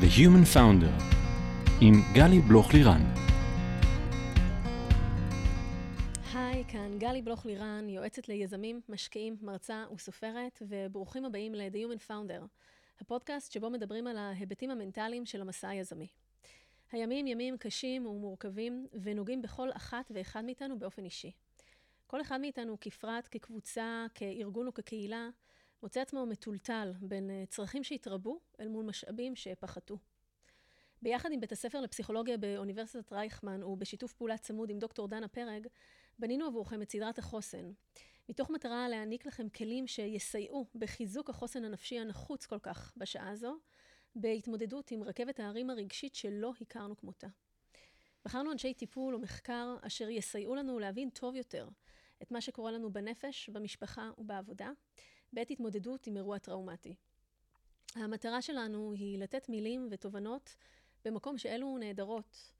The Human Founder עם גלי בלוך-לירן. היי, כאן גלי בלוך-לירן, יועצת ליזמים, משקיעים, מרצה וסופרת, וברוכים הבאים ל-The Human Founder, הפודקאסט שבו מדברים על ההיבטים המנטליים של המסע היזמי. הימים ימים קשים ומורכבים, ונוגעים בכל אחת ואחד מאיתנו באופן אישי. כל אחד מאיתנו כפרט, כקבוצה, כארגון או כקהילה, מוצא עצמו מטולטל בין אה, צרכים שהתרבו אל מול משאבים שפחתו. ביחד עם בית הספר לפסיכולוגיה באוניברסיטת רייכמן ובשיתוף פעולה צמוד עם דוקטור דנה פרג, בנינו עבורכם את סדרת החוסן. מתוך מטרה להעניק לכם כלים שיסייעו בחיזוק החוסן הנפשי הנחוץ כל כך בשעה הזו, בהתמודדות עם רכבת ההרים הרגשית שלא הכרנו כמותה. בחרנו אנשי טיפול ומחקר אשר יסייעו לנו להבין טוב יותר את מה שקורה לנו בנפש, במשפחה ובעבודה, בעת התמודדות עם אירוע טראומטי. המטרה שלנו היא לתת מילים ותובנות במקום שאלו נהדרות,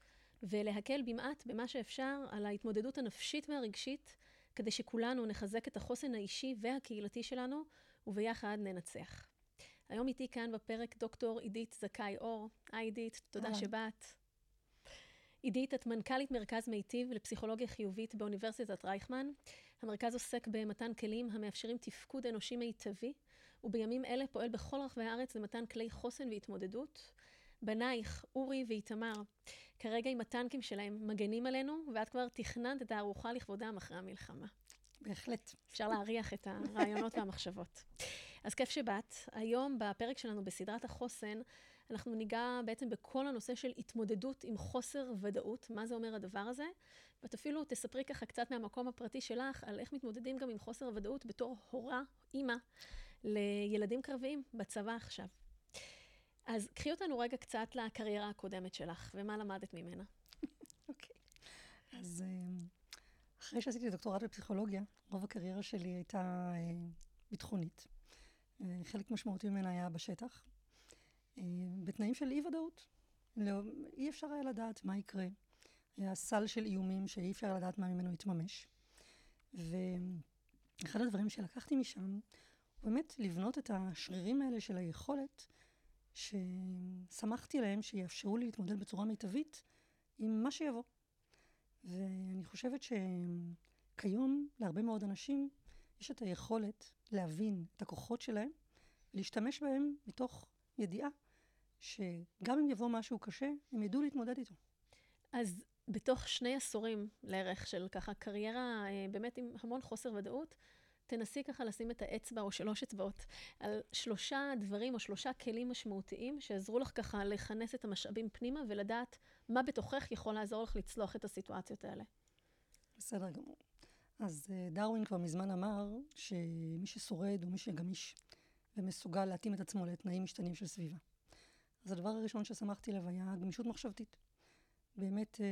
ולהקל במעט במה שאפשר על ההתמודדות הנפשית והרגשית, כדי שכולנו נחזק את החוסן האישי והקהילתי שלנו, וביחד ננצח. היום איתי כאן בפרק דוקטור עידית זכאי אור. היי עידית, תודה שבאת. עידית, את מנכ"לית מרכז מיטיב לפסיכולוגיה חיובית באוניברסיטת רייכמן. המרכז עוסק במתן כלים המאפשרים תפקוד אנושי מיטבי, ובימים אלה פועל בכל רחבי הארץ למתן כלי חוסן והתמודדות. בנייך, אורי ואיתמר, כרגע עם הטנקים שלהם, מגנים עלינו, ואת כבר תכננת את הארוחה לכבודם אחרי המלחמה. בהחלט. אפשר להריח את הרעיונות והמחשבות. אז כיף שבאת. היום, בפרק שלנו בסדרת החוסן, אנחנו ניגע בעצם בכל הנושא של התמודדות עם חוסר ודאות, מה זה אומר הדבר הזה, ואת אפילו תספרי ככה קצת מהמקום הפרטי שלך על איך מתמודדים גם עם חוסר הוודאות בתור הורה, אימא, לילדים קרביים בצבא עכשיו. אז קחי אותנו רגע קצת לקריירה הקודמת שלך, ומה למדת ממנה. אוקיי. אז אה, אחרי שעשיתי דוקטורט בפסיכולוגיה, רוב הקריירה שלי הייתה אה, ביטחונית. אה, חלק משמעותי ממנה היה בשטח, בתנאים של אי-ודאות. לא, אי אפשר היה לדעת מה יקרה. היה סל של איומים שאי אפשר לדעת מה ממנו יתממש. ואחד הדברים שלקחתי משם, הוא באמת לבנות את השרירים האלה של היכולת ששמחתי עליהם שיאפשרו לי להתמודד בצורה מיטבית עם מה שיבוא. ואני חושבת שכיום להרבה מאוד אנשים יש את היכולת להבין את הכוחות שלהם ולהשתמש בהם מתוך ידיעה שגם אם יבוא משהו קשה, הם ידעו להתמודד איתו. אז בתוך שני עשורים לערך של ככה קריירה אה, באמת עם המון חוסר ודאות, תנסי ככה לשים את האצבע או שלוש אצבעות על שלושה דברים או שלושה כלים משמעותיים שעזרו לך ככה לכנס את המשאבים פנימה ולדעת מה בתוכך יכול לעזור לך לצלוח את הסיטואציות האלה. בסדר גמור. אז אה, דרווין כבר מזמן אמר שמי ששורד הוא מי שגמיש ומסוגל להתאים את עצמו לתנאים משתנים של סביבה. אז הדבר הראשון ששמחתי עליו היה גמישות מחשבתית. באמת אה,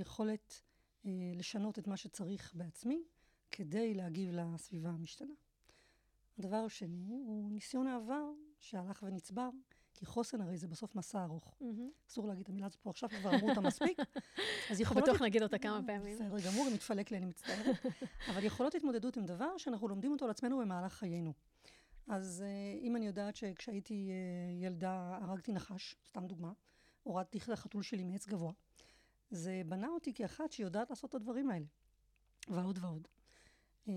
יכולת אה, לשנות את מה שצריך בעצמי, כדי להגיב לסביבה המשתנה. הדבר השני הוא ניסיון העבר שהלך ונצבר, כי חוסן הרי זה בסוף מסע ארוך. אסור להגיד את המילה הזאת פה עכשיו, כבר אמרו אותה מספיק. אז יכולות... בטוח נגיד אותה כמה פעמים. בסדר גמור, היא מתפלק לי, אני מצטערת. אבל יכולות התמודדות עם דבר שאנחנו לומדים אותו על עצמנו במהלך חיינו. אז uh, אם אני יודעת שכשהייתי uh, ילדה הרגתי נחש, סתם דוגמה, הורדתי לחתול שלי מעץ גבוה, זה בנה אותי כאחת שיודעת לעשות את הדברים האלה. ועוד ועוד. אה,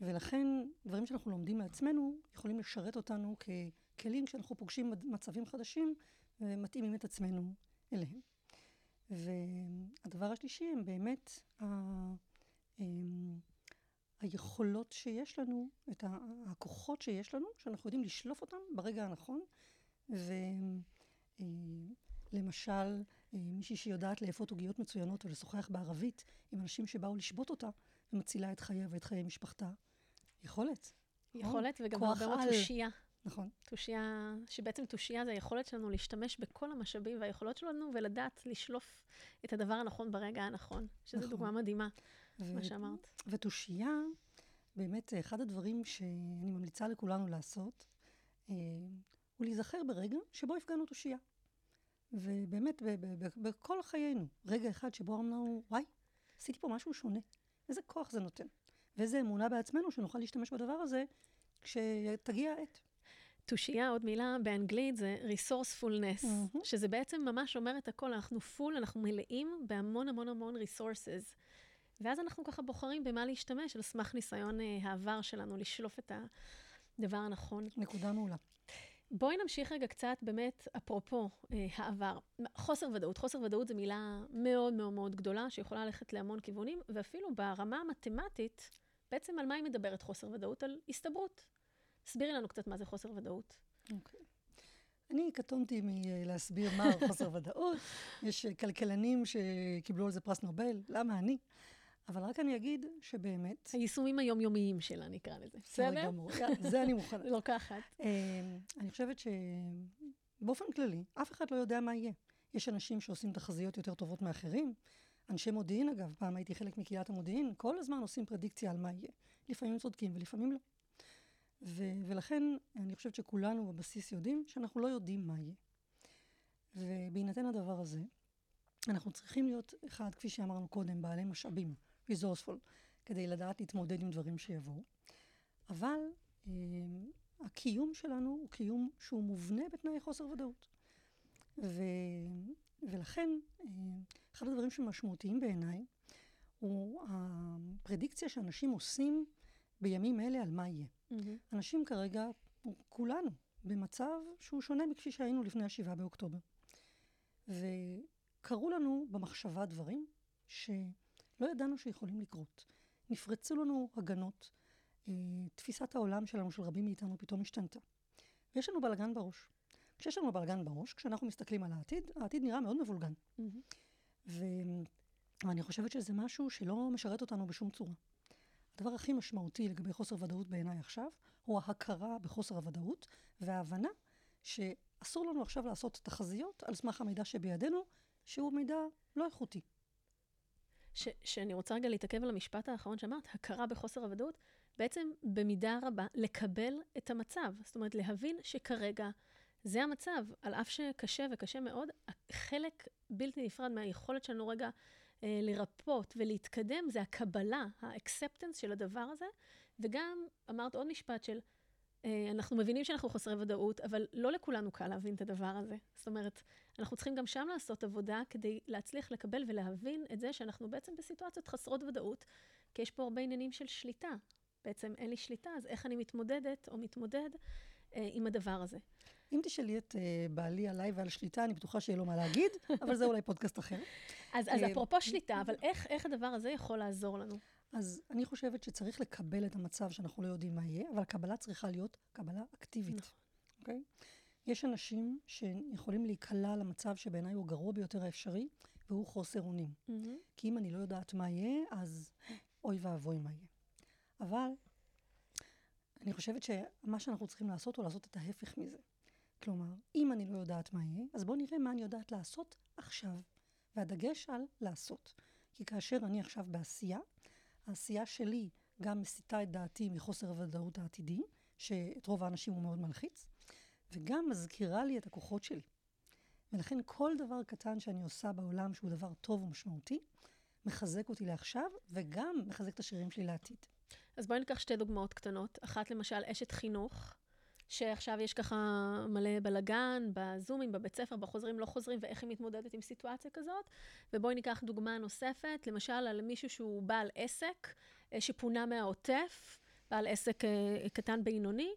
ולכן דברים שאנחנו לומדים מעצמנו יכולים לשרת אותנו ככלים כשאנחנו פוגשים מצבים חדשים ומתאימים את עצמנו אליהם. והדבר השלישי הם באמת. אה, היכולות שיש לנו, את הכוחות שיש לנו, שאנחנו יודעים לשלוף אותם ברגע הנכון. ולמשל, אה, מישהי שיודעת לאפות עוגיות מצוינות ולשוחח בערבית עם אנשים שבאו לשבות אותה, ומצילה את חייה ואת חיי משפחתה. יכולת. יכולת, וגם הרבה מאוד תושייה. נכון. תושייה, שבעצם תושייה זה היכולת שלנו להשתמש בכל המשאבים והיכולות שלנו ולדעת לשלוף את הדבר הנכון ברגע הנכון, שזו נכון. דוגמה מדהימה, ו- מה שאמרת. ותושייה, באמת, אחד הדברים שאני ממליצה לכולנו לעשות, אה, הוא להיזכר ברגע שבו הפגענו תושייה. ובאמת, בכל חיינו, רגע אחד שבו אמרנו, וואי, עשיתי פה משהו שונה. איזה כוח זה נותן. ואיזה אמונה בעצמנו שנוכל להשתמש בדבר הזה כשתגיע העת. תושייה, עוד מילה באנגלית, זה resourcefulness, מהמם. שזה בעצם ממש אומר את הכל, אנחנו full, אנחנו מלאים בהמון המון המון resources. ואז אנחנו ככה בוחרים במה להשתמש, על סמך ניסיון אה, העבר שלנו, לשלוף את הדבר הנכון. נקודה מעולה. בואי נמשיך רגע קצת, באמת, אפרופו אה, העבר. חוסר ודאות. חוסר ודאות זו מילה מאוד מאוד מאוד גדולה, שיכולה ללכת להמון כיוונים, ואפילו ברמה המתמטית, בעצם על מה היא מדברת חוסר ודאות? על הסתברות. תסבירי לנו קצת מה זה חוסר ודאות. אוקיי. אני קטונתי מלהסביר מה חוסר ודאות. יש כלכלנים שקיבלו על זה פרס נובל, למה אני? אבל רק אני אגיד שבאמת... היישומים היומיומיים שלה, נקרא לזה. בסדר? גמור. זה אני מוכנה. לוקחת. אה, אני חושבת שבאופן כללי, אף אחד לא יודע מה יהיה. יש אנשים שעושים תחזיות יותר טובות מאחרים. אנשי מודיעין, אגב, פעם הייתי חלק מקהילת המודיעין, כל הזמן עושים פרדיקציה על מה יהיה. לפעמים צודקים ולפעמים לא. ו- ולכן אני חושבת שכולנו בבסיס יודעים שאנחנו לא יודעים מה יהיה. ובהינתן הדבר הזה, אנחנו צריכים להיות, אחד, כפי שאמרנו קודם, בעלי משאבים, resourceful, כדי לדעת להתמודד עם דברים שיבואו. אבל אה, הקיום שלנו הוא קיום שהוא מובנה בתנאי חוסר ודאות. ו, ולכן, אה, אחד הדברים שמשמעותיים בעיניי, הוא הפרדיקציה שאנשים עושים בימים אלה על מה יהיה. מהמם. אנשים כרגע, כולנו, במצב שהוא שונה מכפי שהיינו לפני השבעה באוקטובר. וקרו לנו במחשבה דברים שלא ידענו שיכולים לקרות. נפרצו לנו הגנות, אה, תפיסת העולם שלנו, של רבים מאיתנו, פתאום השתנתה. ויש לנו בלאגן בראש. כשיש לנו בלאגן בראש, כשאנחנו מסתכלים על העתיד, העתיד נראה מאוד מבולגן. ו... ואני חושבת שזה משהו שלא משרת אותנו בשום צורה. הדבר הכי משמעותי לגבי חוסר ודאות בעיניי עכשיו, הוא ההכרה בחוסר הוודאות, וההבנה שאסור לנו עכשיו לעשות תחזיות על סמך המידע שבידינו, שהוא מידע לא איכותי. ש- שאני רוצה רגע להתעכב על המשפט האחרון שאמרת, הכרה בחוסר הוודאות, בעצם במידה רבה לקבל את המצב. זאת אומרת, להבין שכרגע זה המצב, על אף שקשה וקשה מאוד, חלק בלתי נפרד מהיכולת שלנו רגע אה, לרפות ולהתקדם, זה הקבלה, האקספטנס של הדבר הזה. וגם אמרת עוד משפט של, אנחנו מבינים שאנחנו חסרי ודאות, אבל לא לכולנו קל להבין את הדבר הזה. זאת אומרת, אנחנו צריכים גם שם לעשות עבודה כדי להצליח לקבל ולהבין את זה שאנחנו בעצם בסיטואציות חסרות ודאות, כי יש פה הרבה עניינים של שליטה. בעצם אין לי שליטה, אז איך אני מתמודדת או מתמודד אה, עם הדבר הזה. אם תשאלי את uh, בעלי עליי ועל שליטה, אני בטוחה שיהיה לו מה להגיד, אבל זה אולי פודקאסט אחר. אז, אז אה, אפרופו שליטה, אבל איך, איך הדבר הזה יכול לעזור לנו? אז אני חושבת שצריך לקבל את המצב שאנחנו לא יודעים מה יהיה, אבל הקבלה צריכה להיות קבלה אקטיבית. נכון. אוקיי? יש אנשים שיכולים להיקלע למצב שבעיניי הוא הגרוע ביותר האפשרי, והוא חוסר אונים. מהמם. כי אם אני לא יודעת מה יהיה, אז אוי ואבוי מה יהיה. אבל אני חושבת שמה שאנחנו צריכים לעשות הוא לעשות את ההפך מזה. כלומר, אם אני לא יודעת מה יהיה, אז בואו נראה מה אני יודעת לעשות עכשיו. והדגש על לעשות. כי כאשר אני עכשיו בעשייה, העשייה שלי גם מסיטה את דעתי מחוסר הוודאות העתידי, שאת רוב האנשים הוא מאוד מלחיץ, וגם מזכירה לי את הכוחות שלי. ולכן כל דבר קטן שאני עושה בעולם שהוא דבר טוב ומשמעותי, מחזק אותי לעכשיו, וגם מחזק את השרירים שלי לעתיד. אז בואי ניקח שתי דוגמאות קטנות. אחת, למשל, אשת חינוך, שעכשיו יש ככה מלא בלאגן, בזומים, בבית ספר, בחוזרים, לא חוזרים, ואיך היא מתמודדת עם סיטואציה כזאת. ובואי ניקח דוגמה נוספת, למשל, על מישהו שהוא בעל עסק, אה, שפונה מהעוטף, בעל עסק אה, קטן בינוני.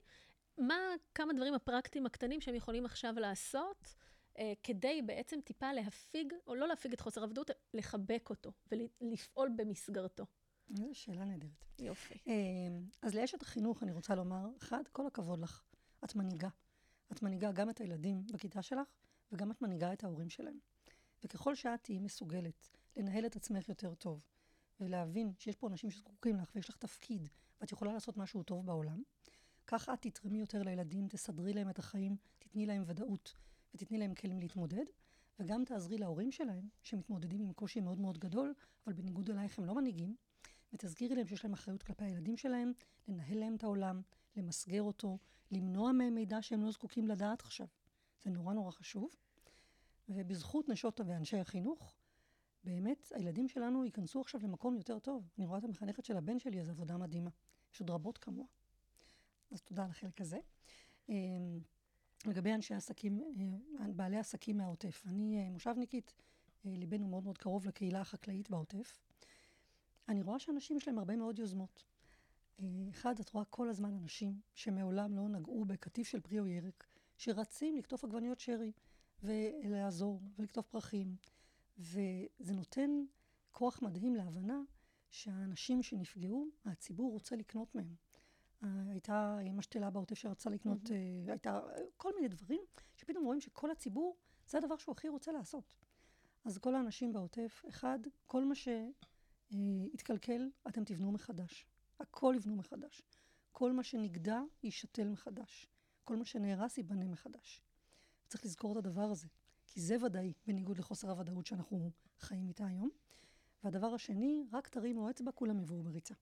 מה כמה דברים הפרקטיים הקטנים שהם יכולים עכשיו לעשות, אה, כדי בעצם טיפה להפיג, או לא להפיג את חוסר הוודאות, לחבק אותו ולפעול במסגרתו. זו שאלה נהדרת. יופי. אז לאשת החינוך אני רוצה לומר, אחד, כל הכבוד לך. את מנהיגה. את מנהיגה גם את הילדים בכיתה שלך, וגם את מנהיגה את ההורים שלהם. וככל שאת תהיי מסוגלת לנהל את עצמך יותר טוב, ולהבין שיש פה אנשים שזקוקים לך ויש לך תפקיד, ואת יכולה לעשות משהו טוב בעולם, כך את תתרמי יותר לילדים, תסדרי להם את החיים, תתני להם ודאות, ותתני להם כלים להתמודד, וגם תעזרי להורים שלהם, שמתמודדים עם קושי מאוד מאוד גדול, אבל בניגוד אלייך הם לא מנהיגים, ותזכירי להם שיש להם אחריות כלפי הילדים שלהם, לנהל להם את העולם, למסגר אותו, למנוע מהם מידע שהם לא זקוקים לדעת עכשיו. זה נורא נורא חשוב. ובזכות נשות ואנשי החינוך, באמת, הילדים שלנו ייכנסו עכשיו למקום יותר טוב. אני רואה את המחנכת של הבן שלי, זו עבודה מדהימה. יש עוד רבות כמוה. אז תודה על החלק הזה. לגבי אנשי עסקים, בעלי עסקים מהעוטף. אני מושבניקית, ליבנו מאוד מאוד קרוב לקהילה החקלאית בעוטף. אני רואה שאנשים יש להם הרבה מאוד יוזמות. אחד, את רואה כל הזמן אנשים שמעולם לא נגעו בקטיף של פרי או ירק, שרצים לקטוף עגבניות שרי ולעזור ולקטוף פרחים. וזה נותן כוח מדהים להבנה שהאנשים שנפגעו, הציבור רוצה לקנות מהם. הייתה משתלה בעוטף שרצה לקנות, mm-hmm. הייתה כל מיני דברים, שפתאום רואים שכל הציבור, זה הדבר שהוא הכי רוצה לעשות. אז כל האנשים בעוטף, אחד, כל מה שהתקלקל, אתם תבנו מחדש. הכל יבנו מחדש. כל מה שנגדע, יישתל מחדש. כל מה שנהרס, ייבנה מחדש. צריך לזכור את הדבר הזה, כי זה ודאי, בניגוד לחוסר הוודאות שאנחנו חיים איתה היום. והדבר השני, רק תרימו אצבע, כולם יבואו בריצה.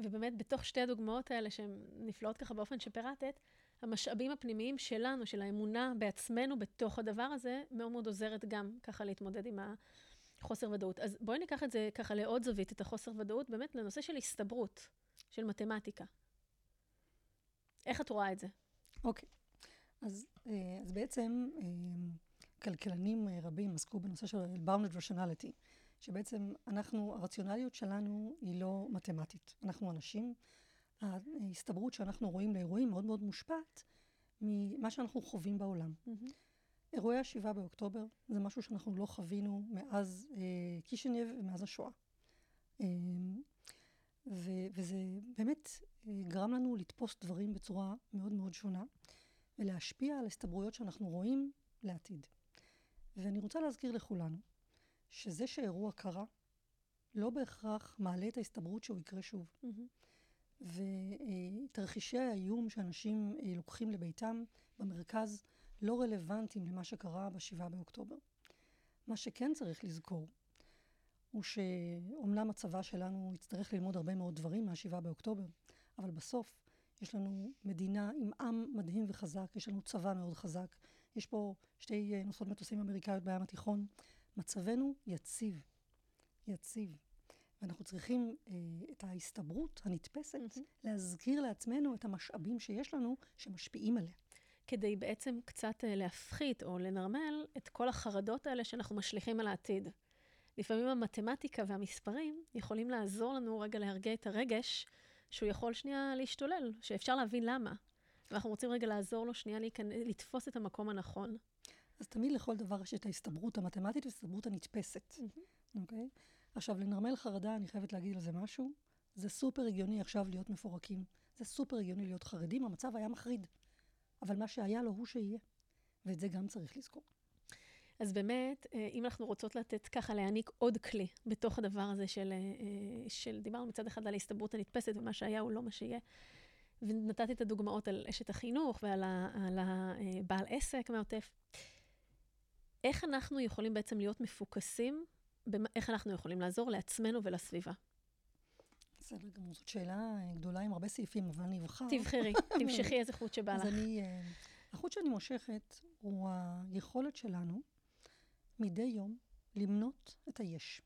ובאמת, בתוך שתי הדוגמאות האלה, שהן נפלאות ככה באופן שפירטת, המשאבים הפנימיים שלנו, של האמונה בעצמנו בתוך הדבר הזה, מאוד מאוד עוזרת גם ככה להתמודד עם החוסר ודאות. אז בואי ניקח את זה ככה לעוד זווית, את החוסר ודאות, באמת לנושא של הסתברות, של מתמטיקה. איך את רואה את זה? אוקיי. Okay. אז, אה, אז בעצם אה, כלכלנים אה, רבים עסקו בנושא של bounded rationality. שבעצם אנחנו, הרציונליות שלנו היא לא מתמטית. אנחנו אנשים, ההסתברות שאנחנו רואים לאירועים מאוד מאוד מושפעת ממה שאנחנו חווים בעולם. Mm-hmm. אירועי השבעה באוקטובר זה משהו שאנחנו לא חווינו מאז אה, קישינב ומאז השואה. אה, ו- וזה באמת אה, גרם לנו לתפוס דברים בצורה מאוד מאוד שונה ולהשפיע על הסתברויות שאנחנו רואים לעתיד. ואני רוצה להזכיר לכולנו שזה שאירוע קרה, לא בהכרח מעלה את ההסתברות שהוא יקרה שוב. Mm-hmm. ותרחישי האיום שאנשים אה, לוקחים לביתם במרכז לא רלוונטיים למה שקרה בשבעה באוקטובר. מה שכן צריך לזכור, הוא שאומנם הצבא שלנו יצטרך ללמוד הרבה מאוד דברים מהשבעה באוקטובר, אבל בסוף יש לנו מדינה עם עם מדהים וחזק, יש לנו צבא מאוד חזק, יש פה שתי אה, נוסעות מטוסים אמריקאיות בים התיכון, מצבנו יציב, יציב. ואנחנו צריכים אה, את ההסתברות הנתפסת, mm-hmm. להזכיר לעצמנו את המשאבים שיש לנו שמשפיעים עליה. כדי בעצם קצת אה, להפחית או לנרמל את כל החרדות האלה שאנחנו משליכים על העתיד. לפעמים המתמטיקה והמספרים יכולים לעזור לנו רגע להרגיע את הרגש, שהוא יכול שנייה להשתולל, שאפשר להבין למה. ואנחנו רוצים רגע לעזור לו שנייה להיכנ... לתפוס את המקום הנכון. אז תמיד לכל דבר יש את ההסתברות המתמטית וההסתברות הנתפסת, אוקיי? Mm-hmm. Okay? עכשיו, לנרמל חרדה, אני חייבת להגיד על זה משהו. זה סופר הגיוני עכשיו להיות מפורקים. זה סופר הגיוני להיות חרדים, המצב היה מחריד. אבל מה שהיה לו הוא שיהיה. ואת זה גם צריך לזכור. אז באמת, אה, אם אנחנו רוצות לתת ככה, להעניק עוד כלי בתוך הדבר הזה של, אה, של דיברנו מצד אחד על ההסתברות הנתפסת, ומה שהיה הוא לא מה שיהיה. ונתתי את הדוגמאות על אשת החינוך ועל הבעל אה, עסק מהעוטף. איך אנחנו יכולים בעצם להיות מפוקסים, איך אנחנו יכולים לעזור לעצמנו ולסביבה? בסדר גמור, זאת שאלה גדולה עם הרבה סעיפים, אבל אני אבחר. תבחרי, תמשכי איזה חוט שבא לך. אז אני, אה, החוט שאני מושכת הוא היכולת שלנו מדי יום למנות את היש.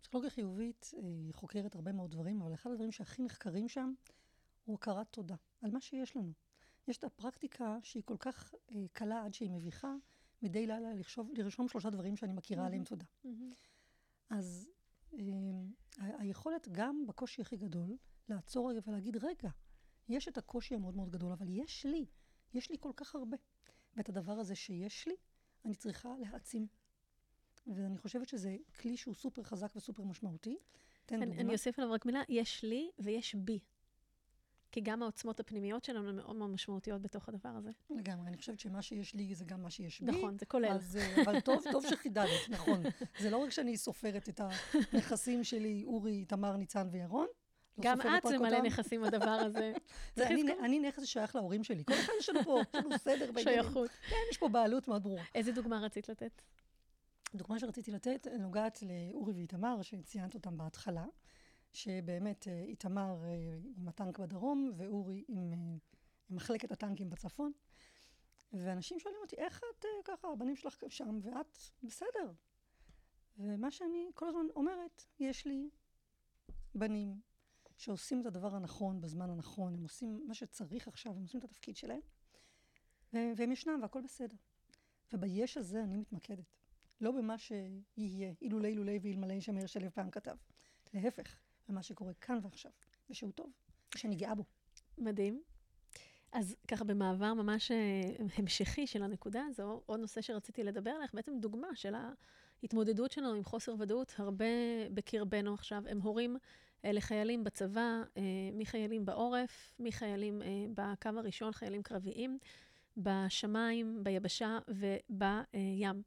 פסיכולוגיה חיובית היא אה, חוקרת הרבה מאוד דברים, אבל אחד הדברים שהכי נחקרים שם הוא הכרת תודה על מה שיש לנו. יש את הפרקטיקה שהיא כל כך אה, קלה עד שהיא מביכה, מדי לילה לחשוב, לרשום שלושה דברים שאני מכירה mm-hmm. עליהם תודה. Mm-hmm. אז אה, היכולת גם בקושי הכי גדול, לעצור רגע ולהגיד, רגע, יש את הקושי המאוד מאוד גדול, אבל יש לי, יש לי כל כך הרבה. ואת הדבר הזה שיש לי, אני צריכה להעצים. ואני חושבת שזה כלי שהוא סופר חזק וסופר משמעותי. תן דוגמא. אני אוסיף עליו רק מילה, יש לי ויש בי. כי גם העוצמות הפנימיות שלנו הן מאוד מאוד משמעותיות בתוך הדבר הזה. לגמרי, אני חושבת שמה שיש לי זה גם מה שיש בי. נכון, זה כולל. אז, אה, אבל טוב, טוב שחידדת, נכון. זה לא רק שאני סופרת את הנכסים שלי, אורי, תמר, ניצן וירון. לא גם את זה מלא נכסים בדבר הזה. זה אני, אני נכס ששייך להורים שלי. כל אחד יש לנו פה, יש לנו סדר בעניינים. שייכות. כן, יש פה בעלות מאוד ברורה. איזה דוגמה רצית לתת? דוגמה שרציתי לתת נוגעת לאורי ואיתמר, שציינת אותם בהתחלה. שבאמת אה, איתמר אה, עם הטנק בדרום, ואורי עם, אה, עם מחלקת הטנקים בצפון. ואנשים שואלים אותי, איך את ככה, הבנים שלך שם, ואת בסדר. ומה שאני כל הזמן אומרת, יש לי בנים שעושים את הדבר הנכון בזמן הנכון, הם עושים מה שצריך עכשיו, הם עושים את התפקיד שלהם, והם ישנם והכל בסדר. וביש הזה אני מתמקדת. לא במה שיהיה, אילולי אילולי ואלמלא שמאיר שלו פעם כתב. להפך, במה שקורה כאן ועכשיו, ושהוא טוב, ושאני גאה בו. מדהים. אז ככה במעבר ממש אה, המשכי של הנקודה הזו, עוד נושא שרציתי לדבר עליך, בעצם דוגמה של ההתמודדות שלנו עם חוסר ודאות, הרבה בקרבנו עכשיו, הם הורים אה, לחיילים בצבא, אה, מחיילים בעורף, מחיילים בקו הראשון, חיילים קרביים, בשמיים, ביבשה ובים.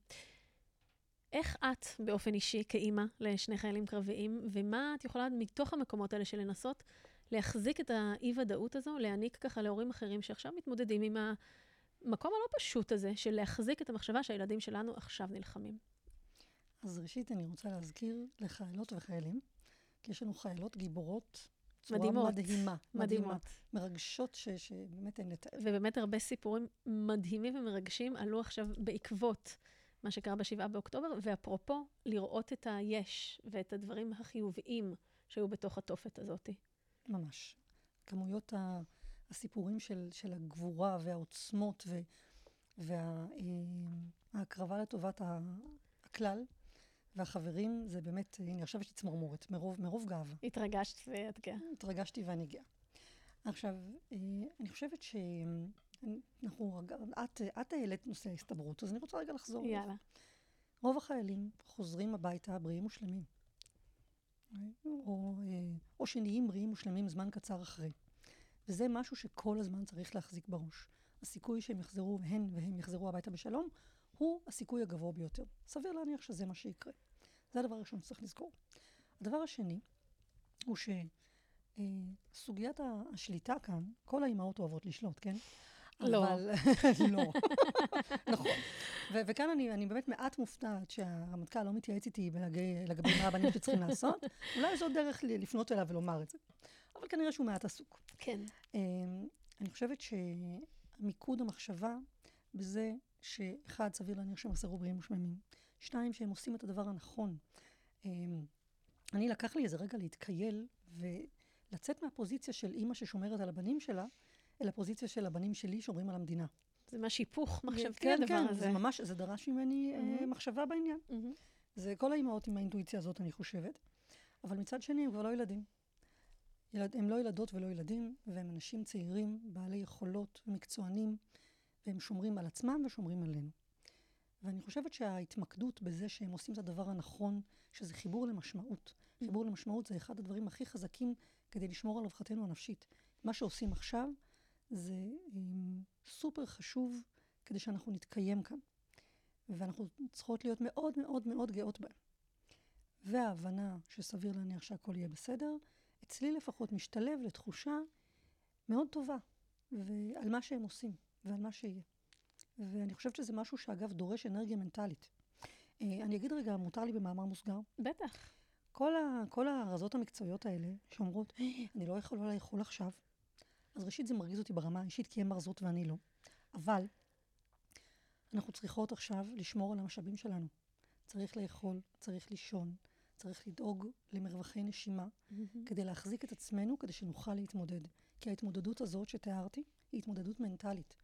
איך את, באופן אישי, כאימא לשני חיילים קרביים, ומה את יכולה מתוך המקומות האלה של לנסות להחזיק את האי-ודאות הזו, להעניק ככה להורים אחרים שעכשיו מתמודדים עם המקום הלא פשוט הזה, של להחזיק את המחשבה שהילדים שלנו עכשיו נלחמים. אז ראשית, אני רוצה להזכיר לחיילות וחיילים, כי יש לנו חיילות גיבורות צורה מדהימות. מדהימה. מדהימות. מרגשות ש, שבאמת אין לתאר. ובאמת הרבה סיפורים מדהימים ומרגשים עלו עכשיו בעקבות מה שקרה בשבעה באוקטובר, ואפרופו, לראות את היש ואת הדברים החיוביים שהיו בתוך התופת הזאת. ממש. כמויות הסיפורים של, של הגבורה והעוצמות וההקרבה וה, לטובת הכלל והחברים, זה באמת, הנה, עכשיו יש לי צמרמורת, מרוב, מרוב גאווה. התרגשת ואת גאה. התרגשתי ואני גאה. עכשיו, אה, אני חושבת ש... אנחנו, את, את העלית נושא ההסתברות, אז אני רוצה רגע לחזור. יאללה. רוב החיילים חוזרים הביתה בריאים ושלמים. או, אה, או שנהיים בריאים ושלמים זמן קצר אחרי. וזה משהו שכל הזמן צריך להחזיק בראש. הסיכוי שהם יחזרו, הן והם יחזרו הביתה בשלום, הוא הסיכוי הגבוה ביותר. סביר להניח שזה מה שיקרה. זה הדבר הראשון שצריך לזכור. הדבר השני הוא שסוגיית אה, השליטה כאן, כל האימהות אוהבות לשלוט, כן? לא. אבל, לא. נכון. ו- וכאן אני, אני באמת מעט מופתעת שהרמטכ"ל לא מתייעץ איתי בלגבי, לגבי מה הבנים שצריכים לעשות. אולי זו דרך לפנות אליו ולומר את זה. אבל כנראה שהוא מעט עסוק. כן. Um, אני חושבת שמיקוד המחשבה בזה שאחד, סביר להניח שהם יחזרו בריאים ושממים. שתיים, שהם עושים את הדבר הנכון. Um, אני, לקח לי איזה רגע להתקייל ולצאת מהפוזיציה של אימא ששומרת על הבנים שלה, אל הפוזיציה של הבנים שלי שומרים על המדינה. זה ממש היפוך מחשבתי כן, הדבר כן, הזה. זה ממש, זה דרש ממני Mhm. mm-hmm. מחשבה בעניין. Mhm. זה כל האימהות עם האינטואיציה הזאת, אני חושבת. אבל מצד שני, הם כבר לא ילדים. ילד, הם לא ילדות ולא ילדים, והם אנשים צעירים, בעלי יכולות ומקצוענים, והם שומרים על עצמם ושומרים עלינו. ואני חושבת שההתמקדות בזה שהם עושים את הדבר הנכון, שזה חיבור למשמעות. חיבור למשמעות זה אחד הדברים הכי חזקים כדי לשמור על רווחתנו הנפשית. מה שעושים עכשיו זה um, סופר חשוב כדי שאנחנו נתקיים כאן. ואנחנו צריכות להיות מאוד מאוד מאוד גאות בהם. וההבנה שסביר להניח שהכל יהיה בסדר, אצלי לפחות משתלב לתחושה מאוד טובה ועל מה שהם עושים ועל מה שיהיה. ואני חושבת שזה משהו שאגב דורש אנרגיה מנטלית. אה, אני אגיד רגע, מותר לי במאמר מוסגר? בטח. כל, ה, כל הרזות המקצועיות האלה שאומרות, "אה, אני לא יכולה לאכול עכשיו, אז ראשית זה מרגיז אותי ברמה האישית, כי הן מרזות ואני לא. אבל אנחנו צריכות עכשיו לשמור על המשאבים שלנו. צריך לאכול, צריך לישון, צריך לדאוג למרווחי נשימה, כדי להחזיק את עצמנו, כדי שנוכל להתמודד. כי ההתמודדות הזאת שתיארתי, היא התמודדות מנטלית.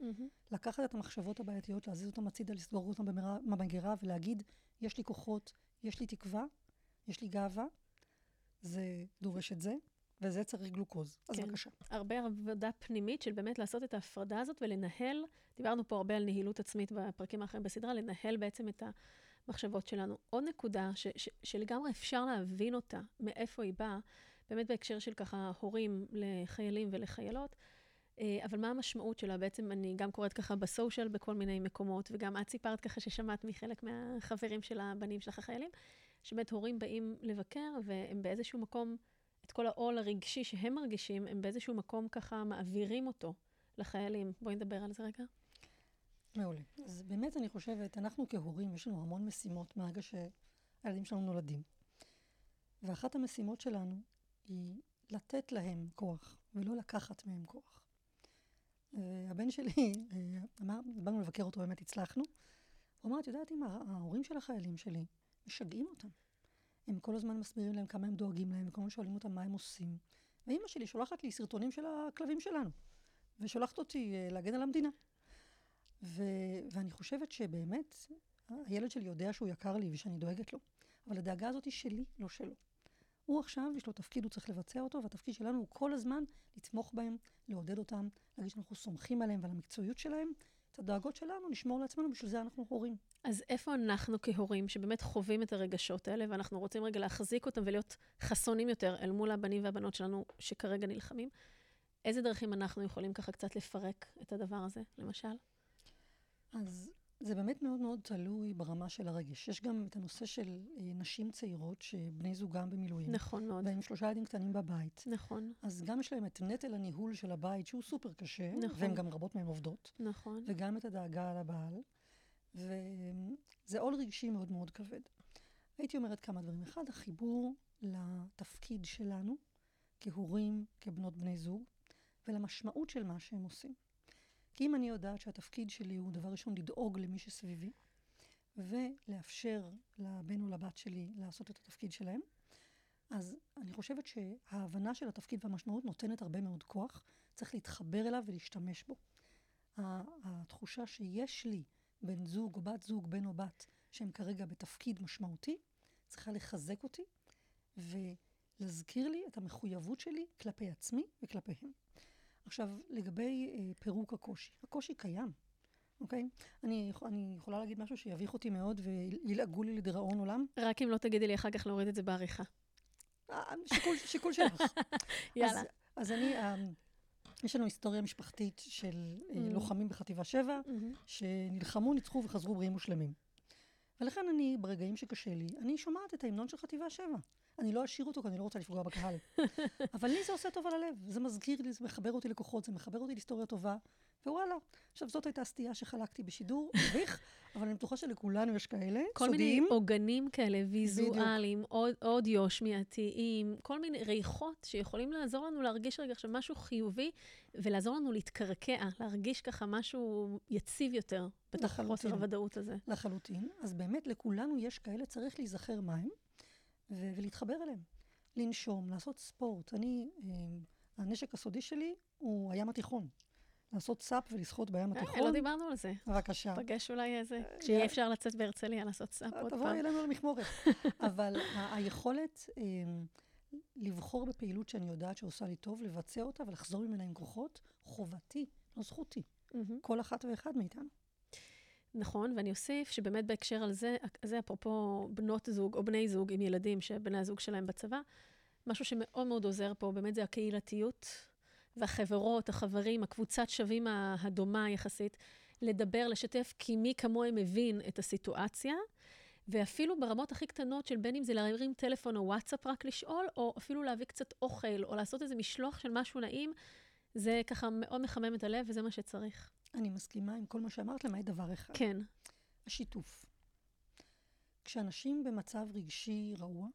לקחת את המחשבות הבעייתיות, להזיז אותן הצידה, לסגור אותן במגירה ולהגיד, יש לי כוחות, יש לי תקווה, יש לי גאווה, זה דורש את זה, וזה צריך גלוקוז. אז כן. בבקשה. הרבה עבודה פנימית של באמת לעשות את ההפרדה הזאת ולנהל, דיברנו פה הרבה על נהילות עצמית בפרקים האחרים בסדרה, לנהל בעצם את המחשבות שלנו. עוד נקודה ש, ש, שלגמרי אפשר להבין אותה, מאיפה היא באה, באמת בהקשר של ככה הורים לחיילים ולחיילות, אה, אבל מה המשמעות שלה? בעצם אני גם קוראת ככה בסושיאל בכל מיני מקומות, וגם את סיפרת ככה ששמעת מחלק מהחברים של הבנים שלך החיילים, שבאמת הורים באים לבקר, והם באיזשהו מקום, את כל העול הרגשי שהם מרגישים, הם באיזשהו מקום ככה מעבירים אותו לחיילים. בואי נדבר על זה רגע. מעולה. אז באמת אני חושבת, אנחנו כהורים, יש לנו המון משימות מהרגע שהילדים שלנו נולדים. ואחת המשימות שלנו היא לתת להם כוח, ולא לקחת מהם כוח. הבן שלי אה, אמר, באנו לבקר אותו, באמת הצלחנו. הוא אמר, את יודעת, אמא, ההורים של החיילים שלי משגעים אותם. הם כל הזמן מסבירים להם כמה הם דואגים להם, וכל הזמן שואלים אותם מה הם עושים. ואימא שלי שולחת לי סרטונים של הכלבים שלנו, ושולחת אותי אה, להגן על המדינה. ו- ואני חושבת שבאמת, הילד שלי יודע שהוא יקר לי ושאני דואגת לו, אבל הדאגה הזאת היא שלי, לא שלו. הוא עכשיו, יש לו תפקיד, הוא צריך לבצע אותו, והתפקיד שלנו הוא כל הזמן לתמוך בהם, לעודד אותם, להגיד שאנחנו סומכים עליהם ועל המקצועיות שלהם. את הדאגות שלנו נשמור לעצמנו, בשביל זה אנחנו הורים. אז איפה אנחנו כהורים, שבאמת חווים את הרגשות האלה, ואנחנו רוצים רגע להחזיק אותם ולהיות חסונים יותר אל מול הבנים והבנות שלנו שכרגע נלחמים, איזה דרכים אנחנו יכולים ככה קצת לפרק את הדבר הזה, למשל? אז זה באמת מאוד מאוד תלוי ברמה של הרגש. יש גם את הנושא של אה, נשים צעירות שבני זוגם במילואים. נכון מאוד. והם שלושה ילדים קטנים בבית. נכון. אז גם יש להם את נטל הניהול של הבית, שהוא סופר קשה, נכון. והן גם רבות מהן עובדות, נכון. וגם את הדאגה על הבעל, וזה עול רגשי מאוד מאוד כבד. הייתי אומרת כמה דברים. אחד, החיבור לתפקיד שלנו כהורים, כבנות בני זוג, ולמשמעות של מה שהם עושים. כי אם אני יודעת שהתפקיד שלי הוא דבר ראשון לדאוג למי שסביבי, ולאפשר לבן או לבת שלי לעשות את התפקיד שלהם, אז אני חושבת שההבנה של התפקיד והמשמעות נותנת הרבה מאוד כוח, צריך להתחבר אליו ולהשתמש בו. התחושה שיש לי בן זוג או בת זוג, בן או בת, שהם כרגע בתפקיד משמעותי, צריכה לחזק אותי ולהזכיר לי את המחויבות שלי כלפי עצמי וכלפיהם. עכשיו, לגבי אה, פירוק הקושי, הקושי קיים, אוקיי? אני, אני יכולה להגיד משהו שיביך אותי מאוד וילעגו לי לדיראון עולם. רק אם לא תגידי לי אחר כך להוריד את זה בעריכה. אה, שיקול, שיקול שלך. יאללה. אז, אז אני, אה, יש לנו היסטוריה משפחתית של mm. לוחמים בחטיבה 7, mm-hmm. שנלחמו, ניצחו וחזרו בריאים ושלמים. ולכן אני, ברגעים שקשה לי, אני שומעת את ההמנון של חטיבה 7. אני לא אשאיר אותו כי אני לא רוצה לפגוע בקהל. אבל לי זה עושה טוב על הלב. זה מזכיר לי, זה מחבר אותי לכוחות, זה מחבר אותי להיסטוריה טובה, ווואלה. עכשיו, זאת הייתה סטייה שחלקתי בשידור, מביך, אבל אני בטוחה שלכולנו יש כאלה, כל סודיים. מיני עוגנים כאלה, ויזואליים, אודיו, שמיעתיים, כל מיני ריחות שיכולים לעזור לנו להרגיש רגע עכשיו משהו חיובי, ולעזור לנו להתקרקע, להרגיש ככה משהו יציב יותר, בתוך חוסר הוודאות הזה. לחלוטין. אז באמת, לכולנו יש כאלה, צריך להיזכר מהם. ו- ולהתחבר אליהם. לנשום, לעשות ספורט. אני, אה, הנשק הסודי שלי הוא הים התיכון. לעשות סאפ ולשחות בים אה, התיכון. לא דיברנו על זה. בבקשה. פגש אולי איזה, כשיהיה אפשר לצאת בהרצליה לעשות סאפ עוד פעם. תבואי אלינו למכמורת. אבל היכולת אה, לבחור בפעילות שאני יודעת שעושה לי טוב, לבצע אותה ולחזור ממנה עם כוחות, חובתי, לא זכותי. כל אחת ואחד מאיתנו. נכון, ואני אוסיף שבאמת בהקשר על זה, זה אפרופו בנות זוג או בני זוג עם ילדים שבני הזוג שלהם בצבא, משהו שמאוד מאוד עוזר פה, באמת זה הקהילתיות והחברות, החברים, הקבוצת שווים הדומה יחסית, לדבר, לשתף, כי מי כמוהם מבין את הסיטואציה. ואפילו ברמות הכי קטנות של בין אם זה להרים טלפון או וואטסאפ רק לשאול, או אפילו להביא קצת אוכל, או לעשות איזה משלוח של משהו נעים, זה ככה מאוד מחמם את הלב, וזה מה שצריך. אני מסכימה עם כל מה שאמרת, למעט דבר אחד. כן. השיתוף. כשאנשים במצב רגשי רעוע,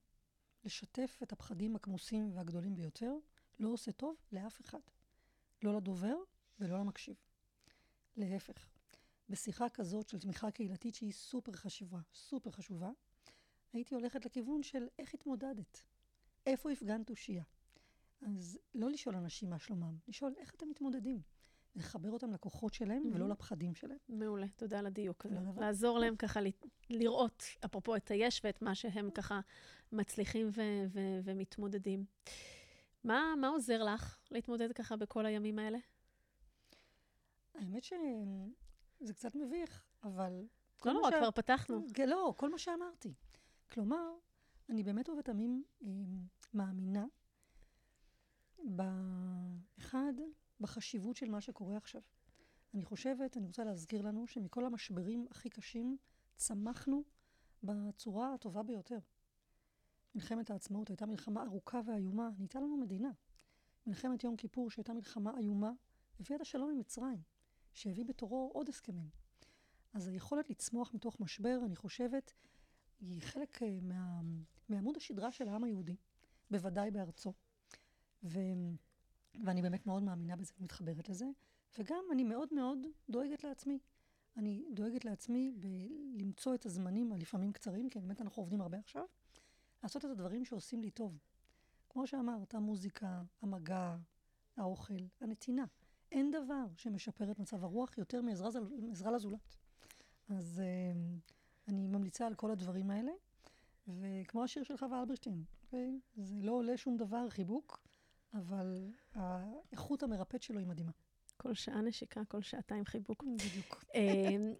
לשתף את הפחדים הכמוסים והגדולים ביותר, לא עושה טוב לאף אחד. לא לדובר ולא למקשיב. להפך. בשיחה כזאת של תמיכה קהילתית שהיא סופר חשובה, סופר חשובה, הייתי הולכת לכיוון של איך התמודדת, איפה הפגנת תושייה. אז לא לשאול אנשים מה שלומם, לשאול איך אתם מתמודדים. לחבר אותם לכוחות שלהם mm-hmm. ולא לפחדים שלהם. מעולה, תודה על הדיוק הזה. לעזור להם ככה לראות, אפרופו את היש ואת מה שהם ככה מצליחים ו- ו- ומתמודדים. מה, מה עוזר לך להתמודד ככה בכל הימים האלה? האמת שזה קצת מביך, אבל... לא נורא, ש... כבר פתחנו. כן, לא, כל מה שאמרתי. כלומר, אני באמת ובתמים אה, מאמינה באחד, בחשיבות של מה שקורה עכשיו. אני חושבת, אני רוצה להזכיר לנו, שמכל המשברים הכי קשים צמחנו בצורה הטובה ביותר. מלחמת העצמאות הייתה מלחמה ארוכה ואיומה, נהייתה לנו מדינה. מלחמת יום כיפור, שהייתה מלחמה איומה, הביאה את השלום עם מצרים, שהביא בתורו עוד הסכמים. אז היכולת לצמוח מתוך משבר, אני חושבת, היא חלק אה, מה, מעמוד השדרה של העם היהודי, בוודאי בארצו. ו... ואני באמת מאוד מאמינה בזה ומתחברת לזה. וגם אני מאוד מאוד דואגת לעצמי. אני דואגת לעצמי בלמצוא את הזמנים הלפעמים קצרים, כי באמת אנחנו עובדים הרבה עכשיו, לעשות את הדברים שעושים לי טוב. כמו שאמרת, המוזיקה, המגע, האוכל, הנתינה. אין דבר שמשפר את מצב הרוח יותר מעזרה לזולת. אז uh, אני ממליצה על כל הדברים האלה. וכמו השיר של חווה אלברשטיין, okay? אוקיי? זה לא עולה שום דבר, חיבוק, אבל האיכות המרפאת שלו היא מדהימה. כל שעה נשיקה, כל שעתיים חיבוק. בדיוק. אמ,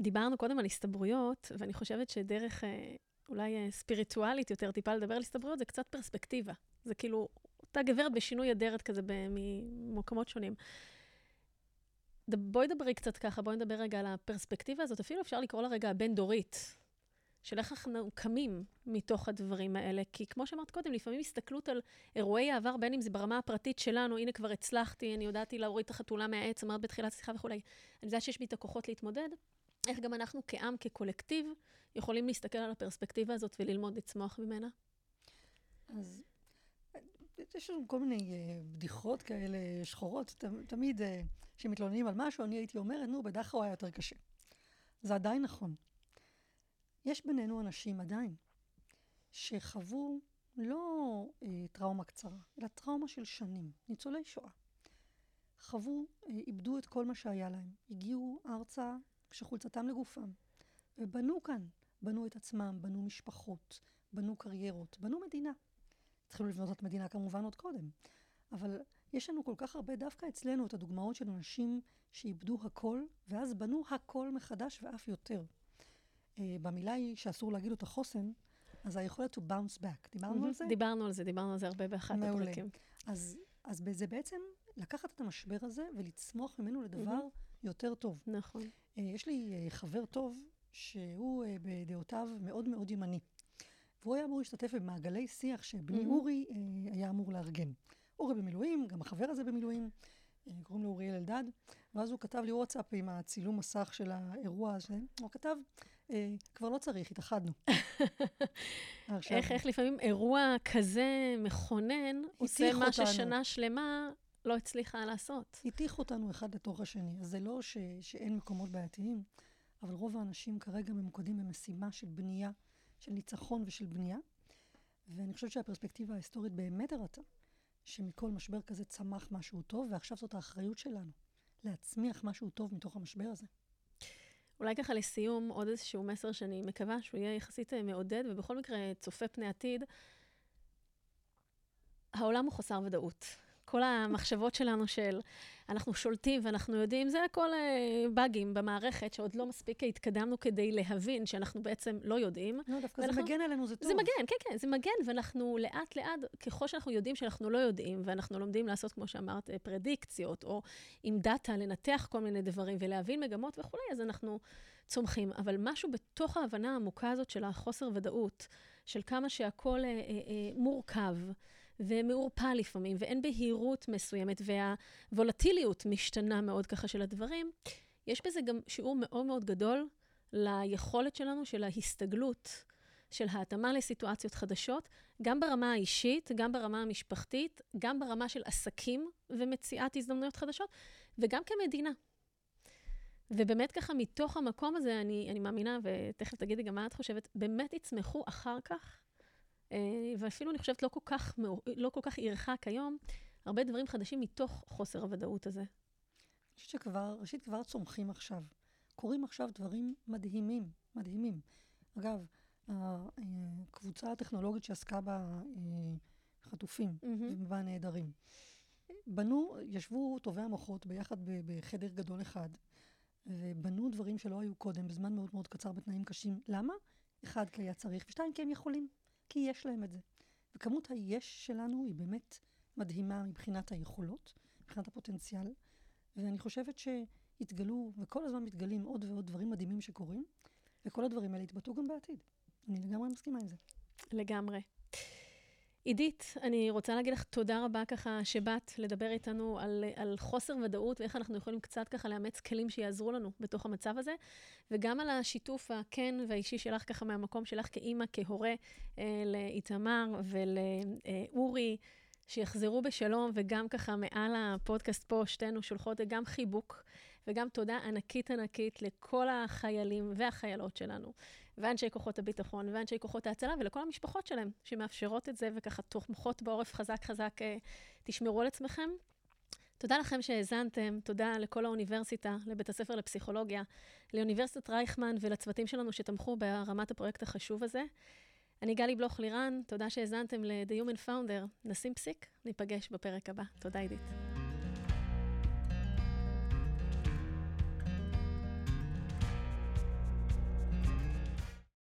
דיברנו קודם על הסתברויות, ואני חושבת שדרך אה, אולי אה, ספיריטואלית יותר, טיפה לדבר על הסתברויות, זה קצת פרספקטיבה. זה כאילו, אותה גברת בשינוי אדרת כזה ממקומות שונים. בואי דברי קצת ככה, בואי נדבר רגע על הפרספקטיבה הזאת, אפילו אפשר לקרוא לה רגע הבין-דורית. של איך אנחנו קמים מתוך הדברים האלה. כי כמו שאמרת קודם, לפעמים הסתכלות על אירועי העבר, בין אם זה ברמה הפרטית שלנו, הנה כבר הצלחתי, אני יודעתי להוריד את החתולה מהעץ, אמרת בתחילת השיחה וכולי, אני יודעת שיש בי את הכוחות להתמודד, איך גם אנחנו כעם, כקולקטיב, יכולים להסתכל על הפרספקטיבה הזאת וללמוד לצמוח ממנה? אז יש לנו כל מיני uh, בדיחות כאלה שחורות, תמיד אה, כשמתלוננים uh, על משהו, אני הייתי אומרת, נו, בדחו היה יותר קשה. זה עדיין נכון. יש בינינו אנשים עדיין שחוו לא אה, טראומה קצרה, אלא טראומה של שנים, ניצולי שואה. חוו, אה, איבדו את כל מה שהיה להם, הגיעו ארצה כשחולצתם לגופם, ובנו כאן, בנו את עצמם, בנו משפחות, בנו קריירות, בנו מדינה. התחילו לבנות את מדינה כמובן עוד קודם, אבל יש לנו כל כך הרבה דווקא אצלנו את הדוגמאות של אנשים שאיבדו הכל, ואז בנו הכל מחדש ואף יותר. אה, במילה היא שאסור להגיד אותה חוסן, אז היכולת to bounce back. דיברנו mm-hmm. על זה? דיברנו על זה, דיברנו על זה הרבה באחת מעולה. הפרקים. אז, אז זה בעצם לקחת את המשבר הזה ולצמוח ממנו לדבר mm-hmm. יותר טוב. נכון. Uh, יש לי uh, חבר טוב, שהוא בדעותיו מאוד מאוד ימני. והוא היה אמור להשתתף במעגלי שיח שבני mm-hmm. אורי היה אמור לארגן. אורי במילואים, גם החבר הזה במילואים, קוראים לו אוריאל אלדד, ואז הוא כתב לי וואטסאפ עם הצילום מסך של האירוע הזה. הוא כתב, אה, כבר לא צריך, התאחדנו. איך, איך לפעמים אירוע כזה מכונן עושה מה ששנה שלמה לא הצליחה לעשות. הטיחו אותנו אחד לתוך השני. אז זה לא ש, שאין מקומות בעייתיים, אבל רוב האנשים כרגע ממוקדים במשימה של בנייה, של ניצחון ושל בנייה. ואני חושבת שהפרספקטיבה ההיסטורית באמת הראתה שמכל משבר כזה צמח משהו טוב, ועכשיו זאת האחריות שלנו, להצמיח משהו טוב מתוך המשבר הזה. אולי ככה לסיום, עוד איזשהו מסר שאני מקווה שהוא יהיה יחסית אה, מעודד, ובכל מקרה צופה פני עתיד. העולם הוא חסר ודאות. כל המחשבות שלנו של אנחנו שולטים ואנחנו יודעים, זה הכל אה, באגים במערכת, שעוד לא מספיק התקדמנו כדי להבין שאנחנו בעצם לא יודעים. לא, דווקא ואנחנו, זה מגן עלינו, זה טוב. זה מגן, כן, כן, זה מגן, ואנחנו לאט-לאט, ככל שאנחנו יודעים שאנחנו לא יודעים, ואנחנו לומדים לעשות, כמו שאמרת, אה, פרדיקציות, או עם דאטה, לנתח כל מיני דברים ולהבין מגמות וכולי, אז אנחנו צומחים. אבל משהו בתוך ההבנה העמוקה הזאת של החוסר ודאות, של כמה שהכול אה, אה, אה, מורכב, ומעורפל לפעמים, ואין בהירות מסוימת, והוולטיליות משתנה מאוד ככה של הדברים, יש בזה גם שיעור מאוד מאוד גדול ליכולת שלנו של ההסתגלות, של ההתאמה לסיטואציות חדשות, גם ברמה האישית, גם ברמה המשפחתית, גם ברמה של עסקים ומציאת הזדמנויות חדשות, וגם כמדינה. ובאמת ככה, מתוך המקום הזה, אני, אני מאמינה, ותכף תגידי גם מה את חושבת, באמת יצמחו אחר כך ואפילו אני חושבת לא כל כך, לא כל כך ירחק היום, הרבה דברים חדשים מתוך חוסר הוודאות הזה. אני חושבת שכבר, ראשית כבר צומחים עכשיו. קורים עכשיו דברים מדהימים, מדהימים. אגב, הקבוצה הטכנולוגית שעסקה בחטופים mm-hmm. ובנעדרים, בנו, ישבו טובי המוחות ביחד בחדר גדול אחד, ובנו דברים שלא היו קודם, בזמן מאוד מאוד קצר, בתנאים קשים. למה? אחד, כי היה צריך, ושתיים, כי הם יכולים. כי יש להם את זה. וכמות היש שלנו היא באמת מדהימה מבחינת היכולות, מבחינת הפוטנציאל, ואני חושבת שהתגלו, וכל הזמן מתגלים עוד ועוד דברים מדהימים שקורים, וכל הדברים האלה יתבטאו גם בעתיד. אני לגמרי מסכימה עם זה. לגמרי. עידית, אני רוצה להגיד לך תודה רבה ככה שבאת לדבר איתנו על, על חוסר ודאות ואיך אנחנו יכולים קצת ככה לאמץ כלים שיעזרו לנו בתוך המצב הזה, וגם על השיתוף הכן והאישי שלך ככה מהמקום שלך כאימא, כהורה אה, לאיתמר ולאורי, שיחזרו בשלום, וגם ככה מעל הפודקאסט פה שתינו שולחות גם חיבוק וגם תודה ענקית ענקית לכל החיילים והחיילות שלנו, ואנשי כוחות הביטחון, ואנשי כוחות ההצלה, ולכל המשפחות שלהם, שמאפשרות את זה וככה תומכות בעורף חזק חזק. אה, תשמרו על עצמכם. תודה לכם שהאזנתם, תודה לכל האוניברסיטה, לבית הספר לפסיכולוגיה, לאוניברסיטת רייכמן ולצוותים שלנו שתמכו בהרמת הפרויקט החשוב הזה. אני גלי בלוך לירן, תודה שהאזנתם ל-The Human Founder. נשים פסיק, ניפגש בפרק הבא. תודה, עידית.